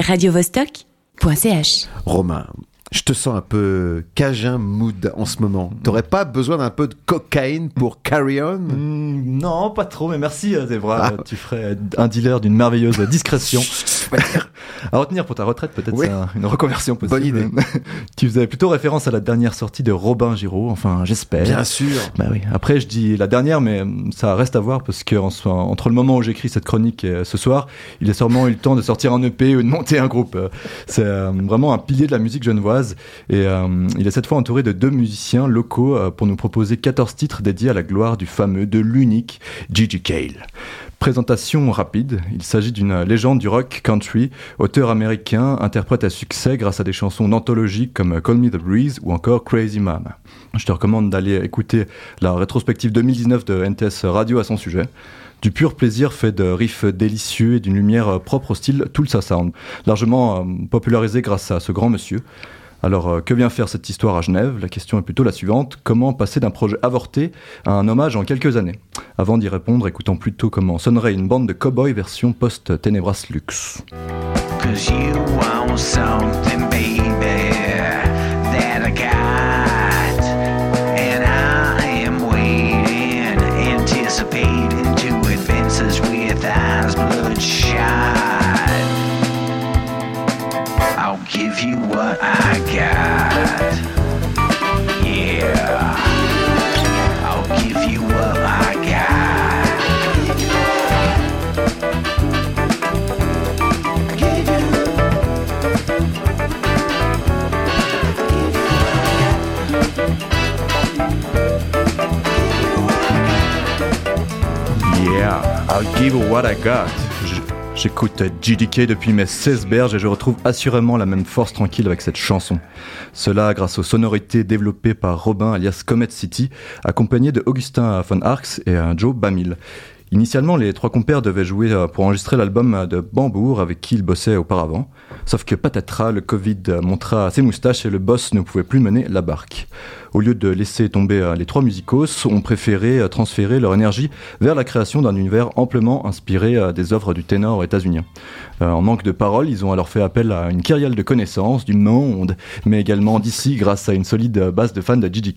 radiovostok.ch. Romain, je te sens un peu cajun mood en ce moment. T'aurais pas besoin d'un peu de cocaïne pour carry on? Mm, non, pas trop, mais merci euh, Zebra. Ah. Tu ferais un dealer d'une merveilleuse discrétion. À retenir pour ta retraite, peut-être Oui. une reconversion possible. Bonne idée. tu faisais plutôt référence à la dernière sortie de Robin Giraud, enfin j'espère. Bien sûr. Bah oui. Après, je dis la dernière, mais hum, ça reste à voir parce que entre le moment où j'écris cette chronique et euh, ce soir, il a sûrement eu le temps de sortir un EP ou de monter un groupe. Euh, C'est euh, vraiment un pilier de la musique genevoise et euh, il est cette fois entouré de deux musiciens locaux euh, pour nous proposer 14 titres dédiés à la gloire du fameux, de l'unique Gigi Cale. Présentation rapide, il s'agit d'une légende du rock country, auteur américain, interprète à succès grâce à des chansons d'anthologie comme Call Me the Breeze ou encore Crazy Mama. Je te recommande d'aller écouter la rétrospective 2019 de NTS Radio à son sujet. Du pur plaisir fait de riffs délicieux et d'une lumière propre au style Tulsa Sound, largement euh, popularisé grâce à ce grand monsieur. Alors, euh, que vient faire cette histoire à Genève? La question est plutôt la suivante. Comment passer d'un projet avorté à un hommage en quelques années? Avant d'y répondre, écoutons plutôt comment sonnerait une bande de cow-boys version post-Tenebras Lux. Cause you want something, baby, that I got. And I am waiting, anticipating two advances with eyes bloodshot. I'll give you what I got. J'écoute GDK depuis mes 16 berges et je retrouve assurément la même force tranquille avec cette chanson. Cela grâce aux sonorités développées par Robin alias Comet City, accompagné de Augustin von Arx et Joe Bamil. Initialement, les trois compères devaient jouer euh, pour enregistrer l'album de Bambour avec qui ils bossaient auparavant. Sauf que patatras, le Covid euh, montra ses moustaches et le boss ne pouvait plus mener la barque. Au lieu de laisser tomber euh, les trois musicos, ont préféré euh, transférer leur énergie vers la création d'un univers amplement inspiré euh, des œuvres du ténor états-unien. Euh, en manque de paroles, ils ont alors fait appel à une kyrielle de connaissances du monde, mais également d'ici grâce à une solide euh, base de fans de Gigi.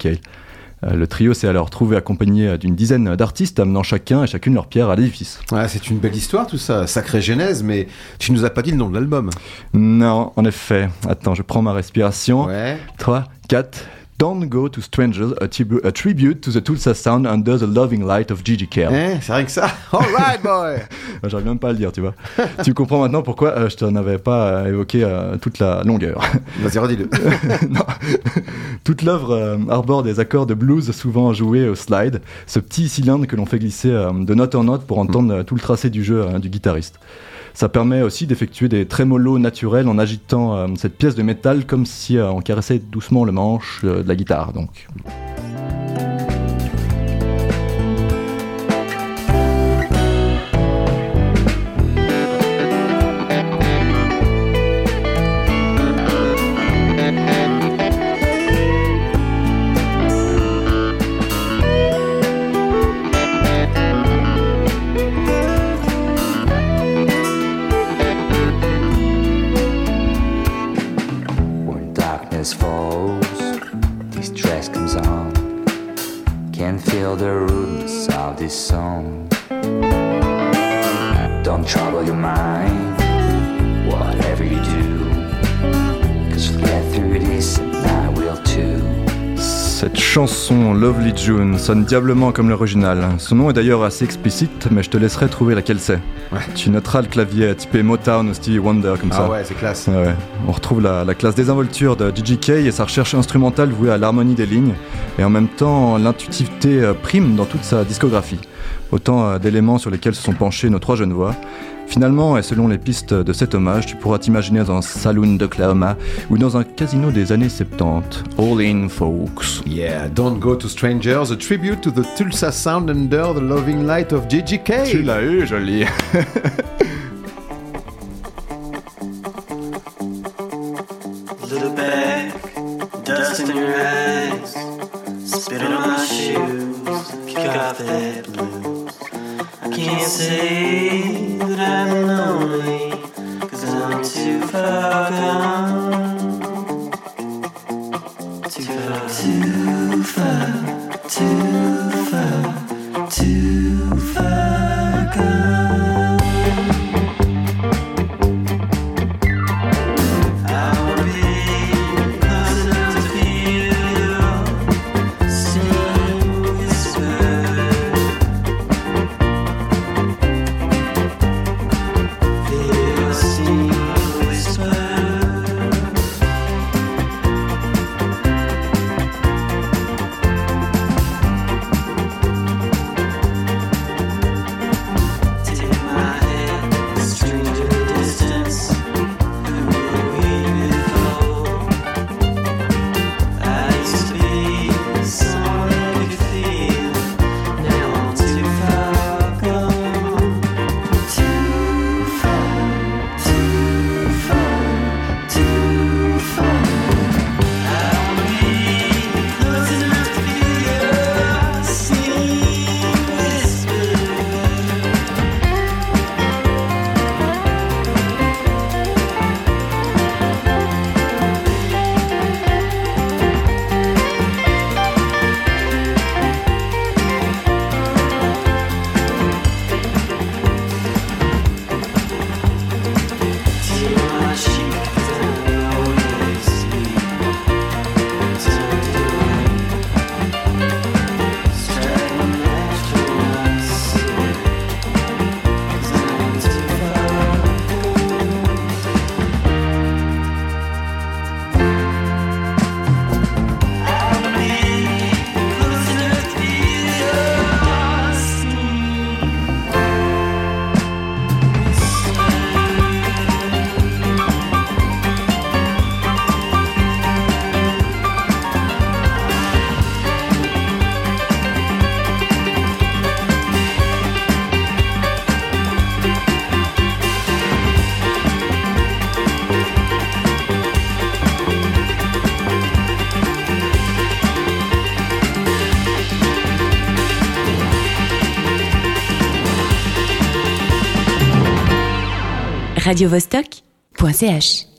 Euh, Le trio s'est alors trouvé accompagné d'une dizaine d'artistes amenant chacun et chacune leur pierre à l'édifice. Ouais, c'est une belle histoire tout ça, sacrée genèse, mais tu nous as pas dit le nom de l'album. Non, en effet. Attends, je prends ma respiration. Ouais. 3, 4. Don't Go to Strangers, a, tribu- a tribute to the Tulsa Sound under the loving light of Gigi Cale. Hein, c'est rien que ça. All right, boy. J'arrive même pas à le dire, tu vois. tu comprends maintenant pourquoi euh, je t'en avais pas euh, évoqué euh, toute la longueur. Vas-y, redis-le. non. Toute l'œuvre euh, arbore des accords de blues souvent joués au slide, ce petit cylindre que l'on fait glisser de note en note pour entendre tout le tracé du jeu du guitariste. Ça permet aussi d'effectuer des trémolos naturels en agitant euh, cette pièce de métal comme si euh, on caressait doucement le manche euh, de la guitare. Donc. Darkness falls, distress comes on. Can feel the rudeness of this song. Don't trouble your mind, whatever you Cette chanson Lovely June sonne diablement comme l'original. Son nom est d'ailleurs assez explicite, mais je te laisserai trouver laquelle c'est. Ouais. Tu noteras le clavier typé Motown ou Stevie Wonder comme ça. Ah ouais, c'est classe. Ouais, ouais. On retrouve la, la classe désinvolture de GGK et sa recherche instrumentale vouée à l'harmonie des lignes, et en même temps l'intuitivité euh, prime dans toute sa discographie. Autant euh, d'éléments sur lesquels se sont penchés nos trois jeunes voix. Finalement, et selon les pistes de cet hommage, tu pourras t'imaginer dans un saloon d'Oklahoma ou dans un casino des années 70. All in, folks. Yeah, Don't Go to Strangers, a tribute to the Tulsa Sound under the loving light of Gigi Tu l'as eu, joli. Little bag, dust in your eyes, spit on my shoes, kick off that blues. I can't say Too far. Too far, too far, too far gone. radiovostok.ch